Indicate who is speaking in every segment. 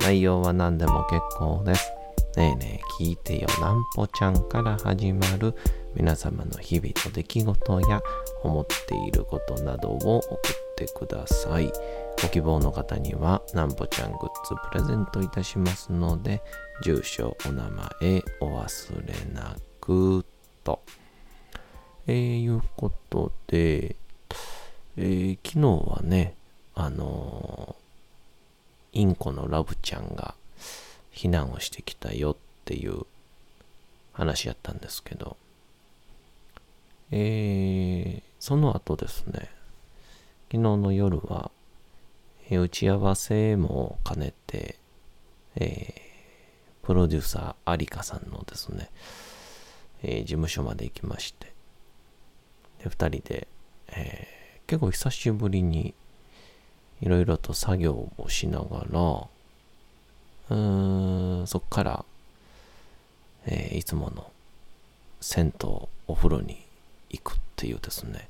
Speaker 1: 内容は何でも結構です。ねえねえ聞いてよなんぽちゃんから始まる皆様の日々の出来事や思っていることなどを送ってください。ご希望の方にはなんぽちゃんグッズプレゼントいたしますので、住所、お名前、お忘れなくと。えー、いうことで、えー、昨日はね、あのー、インコのラブちゃんが避難をしてきたよっていう話やったんですけど、えー、その後ですね、昨日の夜は、えー、打ち合わせも兼ねて、えー、プロデューサー有香さんのですね、えー、事務所まで行きまして、で、二人で、えー、結構久しぶりにいろいろと作業をしながら、うーん、そっから、えーいつもの銭湯、お風呂に行くっていうですね、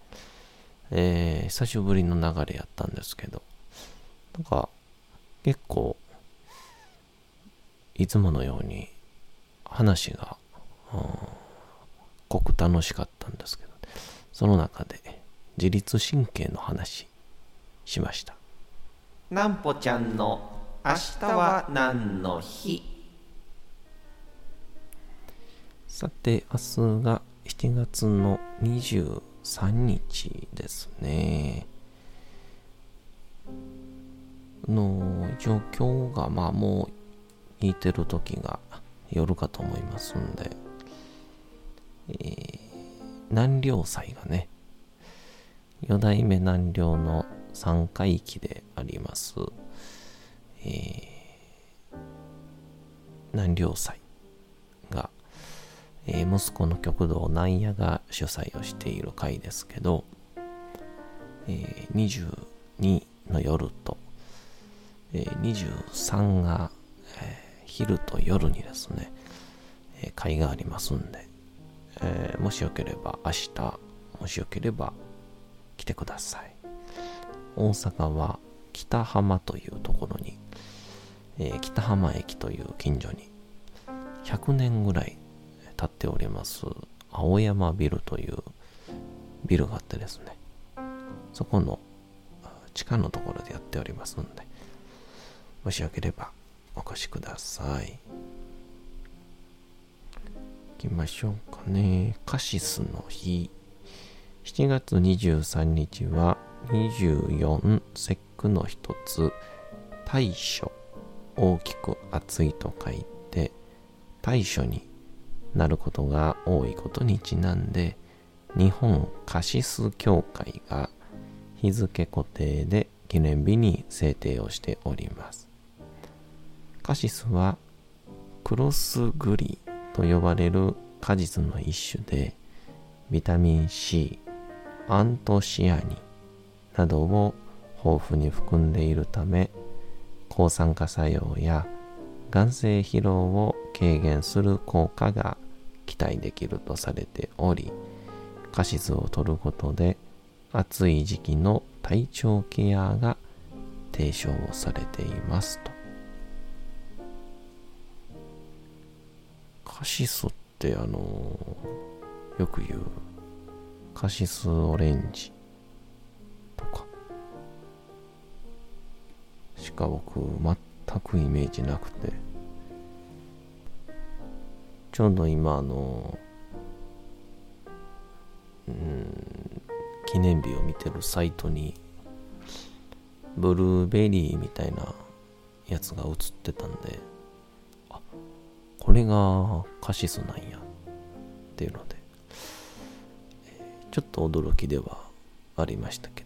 Speaker 1: えー久しぶりの流れやったんですけど、なんか、結構、いつものように話が、うん濃く楽しかったんですけど、その中で自律神経の話しました。
Speaker 2: なんぽちゃんの明日は何の日？
Speaker 1: さて、明日が7月の23日ですね。の状況が、まあもう、聞いてる時が夜かと思いますんで、えー南陵祭がね、四代目南陵の三回忌であります、えー南陵祭が、えー息子の極道南野が主催をしている会ですけど、えー22の夜と、えー23が、えー昼と夜にですね、えー会がありますんで、えーもしよければ明日、もしよければ来てください。大阪は北浜というところに、えー北浜駅という近所に100年ぐらい経っております青山ビルというビルがあってですねそこの地下のところでやっておりますのでもしよければお越しください。行きましょうかね。カシスの日。7月23日は24節句の一つ。大暑大きく暑いと書いて大暑になることが多いことにちなんで日本カシス協会が日付固定で記念日に制定をしております。カシスはクロスグリと呼ばれる果実の一種でビタミン C アントシアニンなどを豊富に含んでいるため抗酸化作用や眼性疲労を軽減する効果が期待できるとされておりカシスを摂ることで暑い時期の体調ケアが提唱をされていますと。カシスってあのよく言うカシスオレンジ。とか。しか僕全くイメージなくて。ちょうど今あのうん記念日を見てるサイトにブルーベリーみたいなやつが映ってたんであこれがカシスなんやっていうので、ちょっと驚きではありましたけど。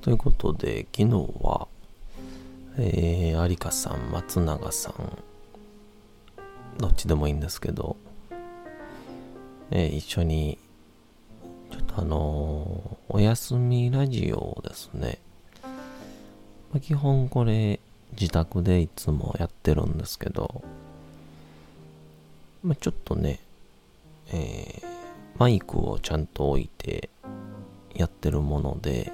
Speaker 1: ということで昨日はえー、有香さん松永さんどっちでもいいんですけど、えー一緒にちょっとあのーお休みラジオをですね、まあ基本これ自宅でいつもやってるんですけど、まあ、ちょっとね、えーマイクをちゃんと置いてやってるもので、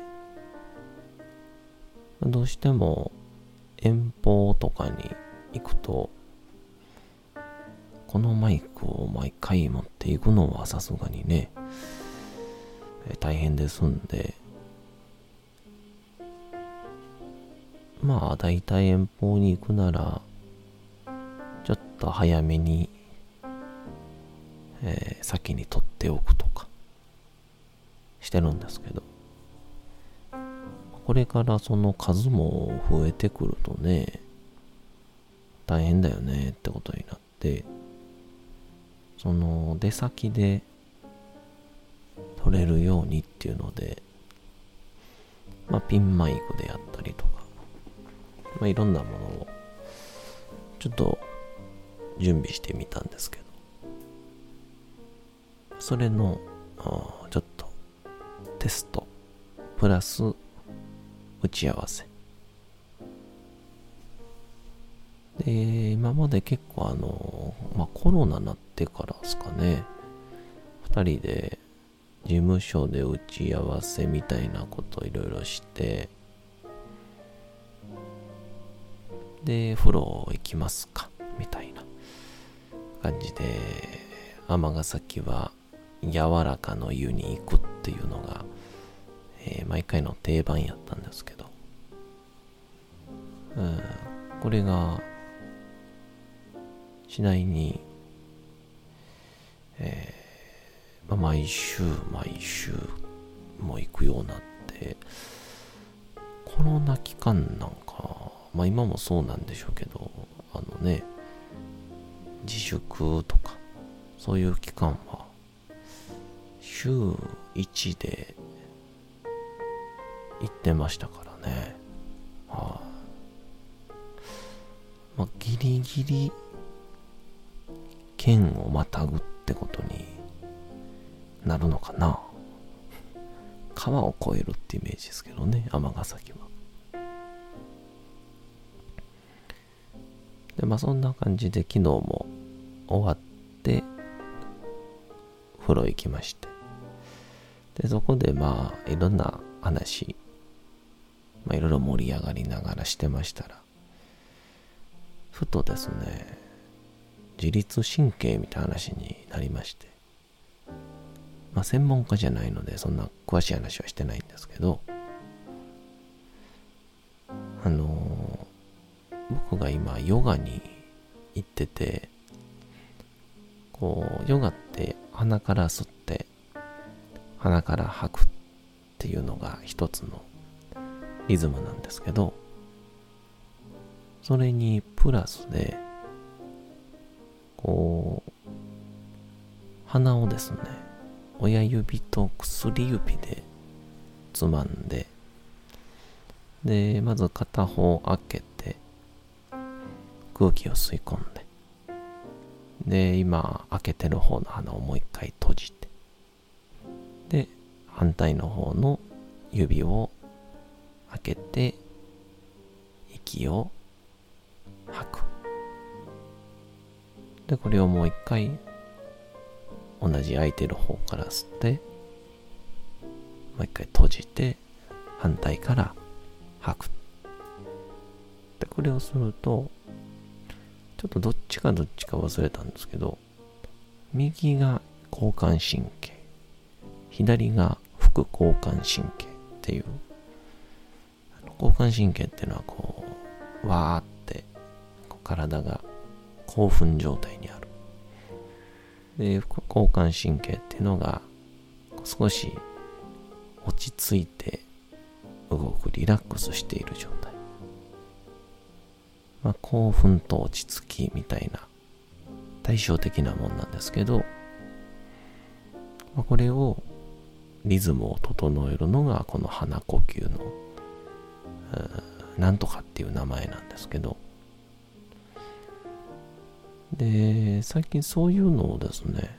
Speaker 1: どうしても遠方とかに行くと、このマイクを毎回持っていくのはさすがにね、大変ですんで、まあ、だいたい遠方に行くなら、ちょっと早めに、えー先に取っておくとか、してるんですけど、これからその数も増えてくるとね、大変だよねってことになって、その出先で取れるようにっていうので、まあ、ピンマイクであったりとか、まあ、いろんなものをちょっと準備してみたんですけど、それのちょっとテストプラス打ち合わせ。で今まで結構あの、まあ、コロナになってからですかね。二人で事務所で打ち合わせみたいなこといろいろしてで風呂行きますかみたいな感じで尼崎は柔らかの湯に行くっていうのが、えー毎回の定番やったんですけど、うん、これが次第に、えーまあ、毎週毎週も行くようになってコロナ期間なんかまあ今もそうなんでしょうけどあのね自粛とかそういう期間は週1で行ってましたからね。はい、まあギリギリ県をまたぐってことになるのかな。川を越えるってイメージですけどね尼崎は。でまあそんな感じで昨日も終わって風呂行きまして。でそこでまあいろんな話まあいろいろ盛り上がりながらしてましたらふとですね自律神経みたいな話になりましてまあ専門家じゃないのでそんな詳しい話はしてないんですけどあの僕が今ヨガに行っててこうヨガって鼻から吸って鼻から吐くっていうのが一つのリズムなんですけどそれにプラスでこう鼻をですね親指と薬指でつまんででまず片方開けて空気を吸い込んでで今開けてる方の鼻をもう一回閉じてで反対の方の指を開けて息を吐く。でこれをもう一回同じ開いてる方から吸ってもう一回閉じて反対から吐く。でこれをするとちょっとどっちかどっちか忘れたんですけど右が交感神経左が副交感神経っていう交感神経っていうのはこうわーってこう体が興奮状態にある。で、副交感神経っていうのが少し落ち着いて動くリラックスしている状態。まあ、興奮と落ち着きみたいな対照的なもんなんですけど、まあ、これをリズムを整えるのがこの鼻呼吸の、なんとかっていう名前なんですけど、で、最近そういうのをですね、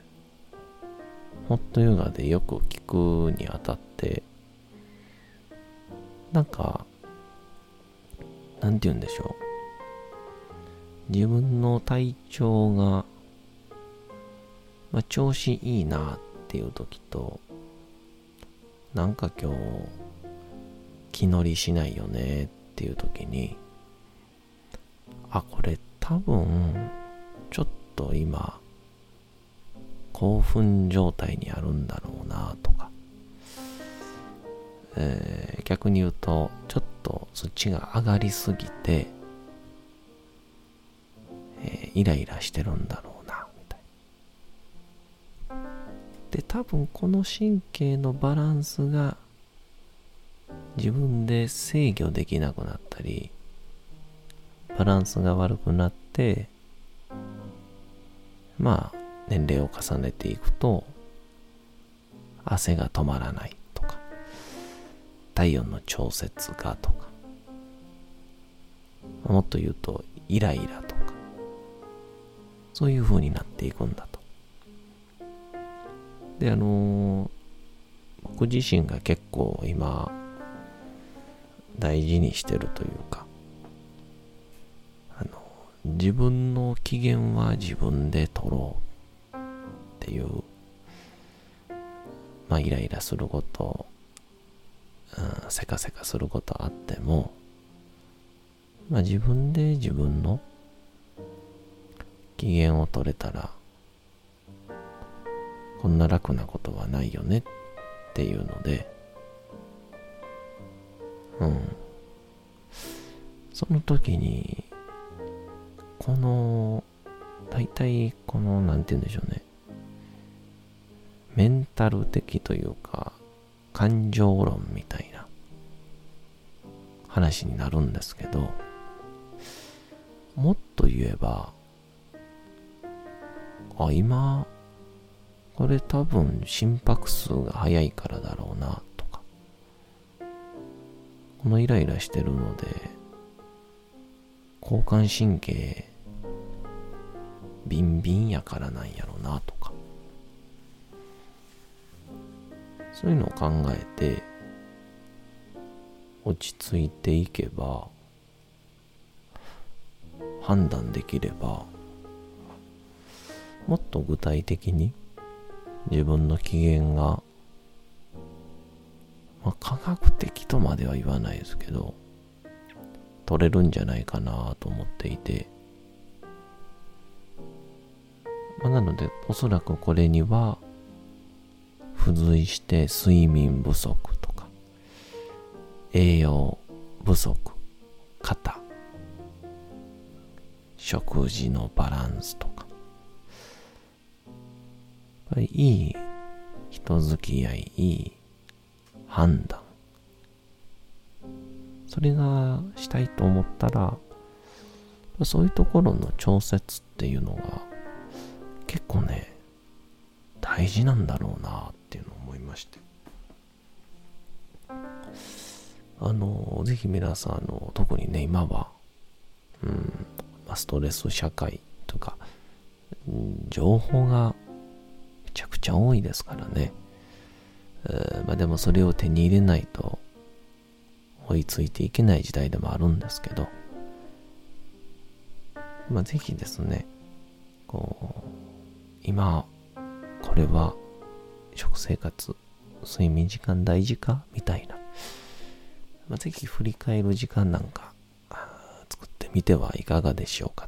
Speaker 1: ホットヨガでよく聞くにあたって、なんか、なんて言うんでしょう。自分の体調が、まあ、調子いいなっていう時と、なんか今日、気乗りしないよねっていう時に、あ、これ多分、ちょっと今、興奮状態にあるんだろうなとか、えー、逆に言うと、ちょっとそっちが上がりすぎて、えー、イライラしてるんだろうな、みたいな。で、多分この神経のバランスが自分で制御できなくなったり、バランスが悪くなって、まあ、年齢を重ねていくと、汗が止まらないとか、体温の調節がとか、もっと言うと、イライラとか、そういう風になっていくんだと。で、あの、僕自身が結構今、大事にしてるというか、あの、自分の機嫌は自分で取ろうっていう、まあ、イライラすること、うん、せかせかすることあっても、まあ、自分で自分の機嫌を取れたら、こんな楽なことはないよねっていうので、うん。その時に、この、大体この、なんて言うんでしょうね。メンタル的というか、感情論みたいな話になるんですけど、もっと言えば、あ、今、これ多分心拍数が速いからだろうなこのイライラしてるので、交感神経、ビンビンやからなんやろなとか、そういうのを考えて、落ち着いていけば、判断できれば、もっと具体的に自分の機嫌がまあ、科学的とまでは言わないですけど、取れるんじゃないかなと思っていて、まあ、なので、おそらくこれには、付随して睡眠不足とか、栄養不足、肩、食事のバランスとか、やっぱりいい人付き合い、いい判断。それがしたいと思ったら、そういうところの調節っていうのが結構ね、大事なんだろうなっていうのを思いまして。あの、ぜひ皆さん、あの、特にね、今は、うん、ストレス社会とか、情報がめちゃくちゃ多いですからね。まあでもそれを手に入れないと追いついていけない時代でもあるんですけど、まあぜひですね、こう、今、これは食生活、睡眠時間大事かみたいな、まあ、ぜひ振り返る時間なんか作ってみてはいかがでしょうか。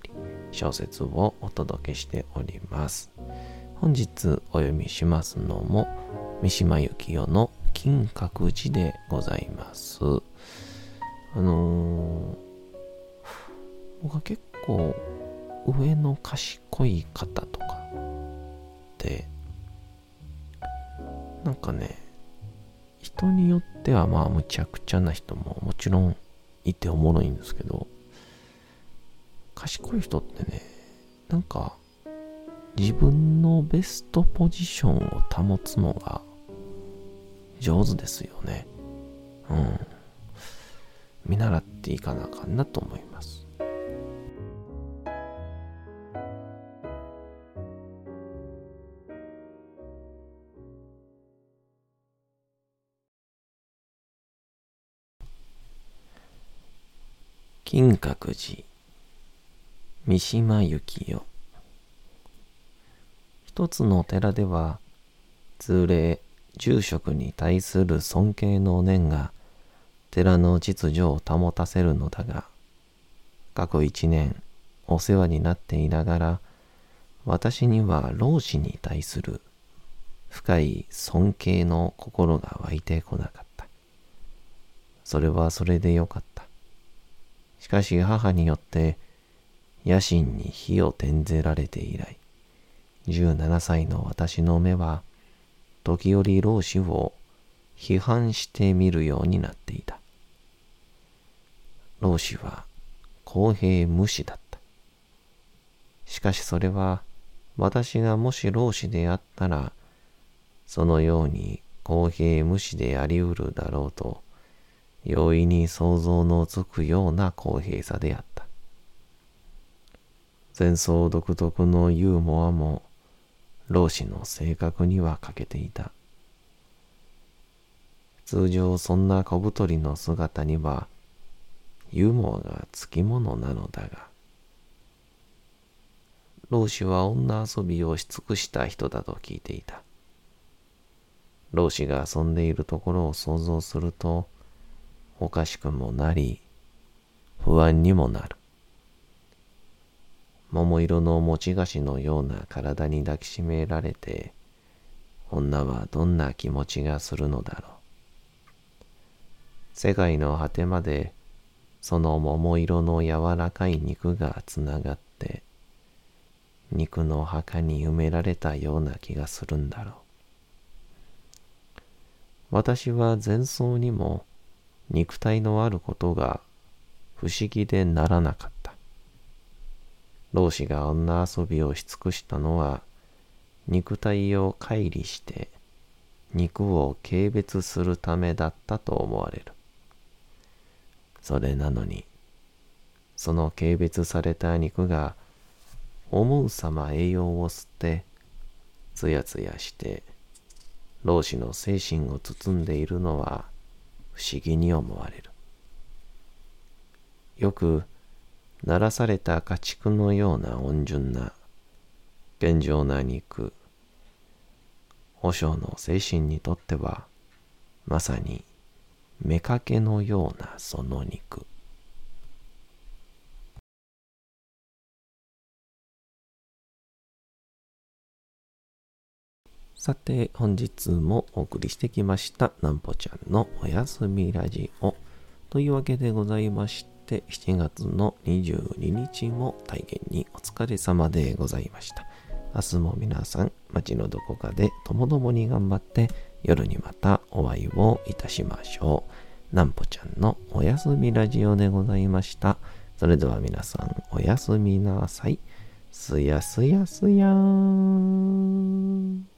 Speaker 1: 小説をお届けしております。本日お読みしますのも三島由紀夫の金閣寺でございます。あのー、僕は結構上の賢い方とかってなんかね人によってはまあむちゃくちゃな人ももちろんいておもろいんですけど賢い人ってねなんか自分のベストポジションを保つのが上手ですよね。うん。見習っていかなあかんなと思います。金閣寺三島由紀夫一つの寺では通例住職に対する尊敬の念が寺の秩序を保たせるのだが過去一年お世話になっていながら私には老子に対する深い尊敬の心が湧いてこなかった。それはそれでよかった。しかし母によって野心に火を転ぜられて以来、17歳の私の目は時折老子を批判してみるようになっていた。老子は公平無視だった。しかしそれは私がもし老子であったら、そのように公平無視であり得るだろうと容易に想像のつくような公平さであった。前奏独特のユーモアも老子の性格には欠けていた。通常そんな小太りの姿にはユーモアがつきものなのだが、老子は女遊びをし尽くした人だと聞いていた。老子が遊んでいるところを想像すると、おかしくもなり、不安にもなる。桃色の餅菓子のような体に抱きしめられて、女はどんな気持ちがするのだろう。世界の果てまで、その桃色の柔らかい肉がつながって、肉の墓に埋められたような気がするんだろう。私は前奏にも、肉体のあることが不思議でならなかった。老子が女遊びをし尽くしたのは、肉体を乖離して肉を軽蔑するためだったと思われる。それなのに、その軽蔑された肉が思うさま栄養を吸って、つやつやして、老子の精神を包んでいるのは不思議に思われる。よく鳴らされた家畜のような温順な健常な肉、和尚の精神にとってはまさに妾のようなその肉。さて、本日もお送りしてきました、なんぽちゃんのおやすみラジオ。というわけでございましてして、7月の22日も体験にお疲れ様でございました。明日も皆さん、街のどこかでともどもに頑張って、夜にまたお会いをいたしましょう。なんぽちゃんのおやすみラジオでございました。それでは皆さん、おやすみなさい。すやすやすやーん。